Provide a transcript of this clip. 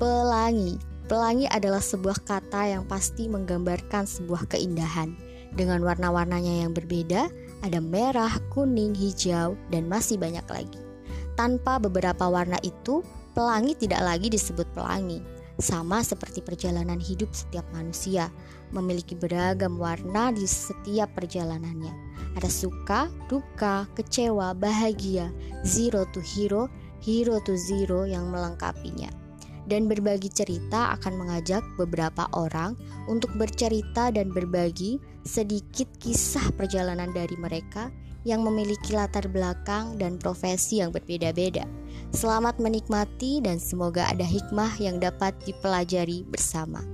Pelangi. Pelangi adalah sebuah kata yang pasti menggambarkan sebuah keindahan. Dengan warna-warnanya yang berbeda, ada merah, kuning, hijau, dan masih banyak lagi. Tanpa beberapa warna itu, pelangi tidak lagi disebut pelangi. Sama seperti perjalanan hidup setiap manusia, memiliki beragam warna di setiap perjalanannya. Ada suka, duka, kecewa, bahagia, zero to hero, hero to zero yang melengkapinya dan berbagi cerita akan mengajak beberapa orang untuk bercerita dan berbagi sedikit kisah perjalanan dari mereka yang memiliki latar belakang dan profesi yang berbeda-beda. Selamat menikmati dan semoga ada hikmah yang dapat dipelajari bersama.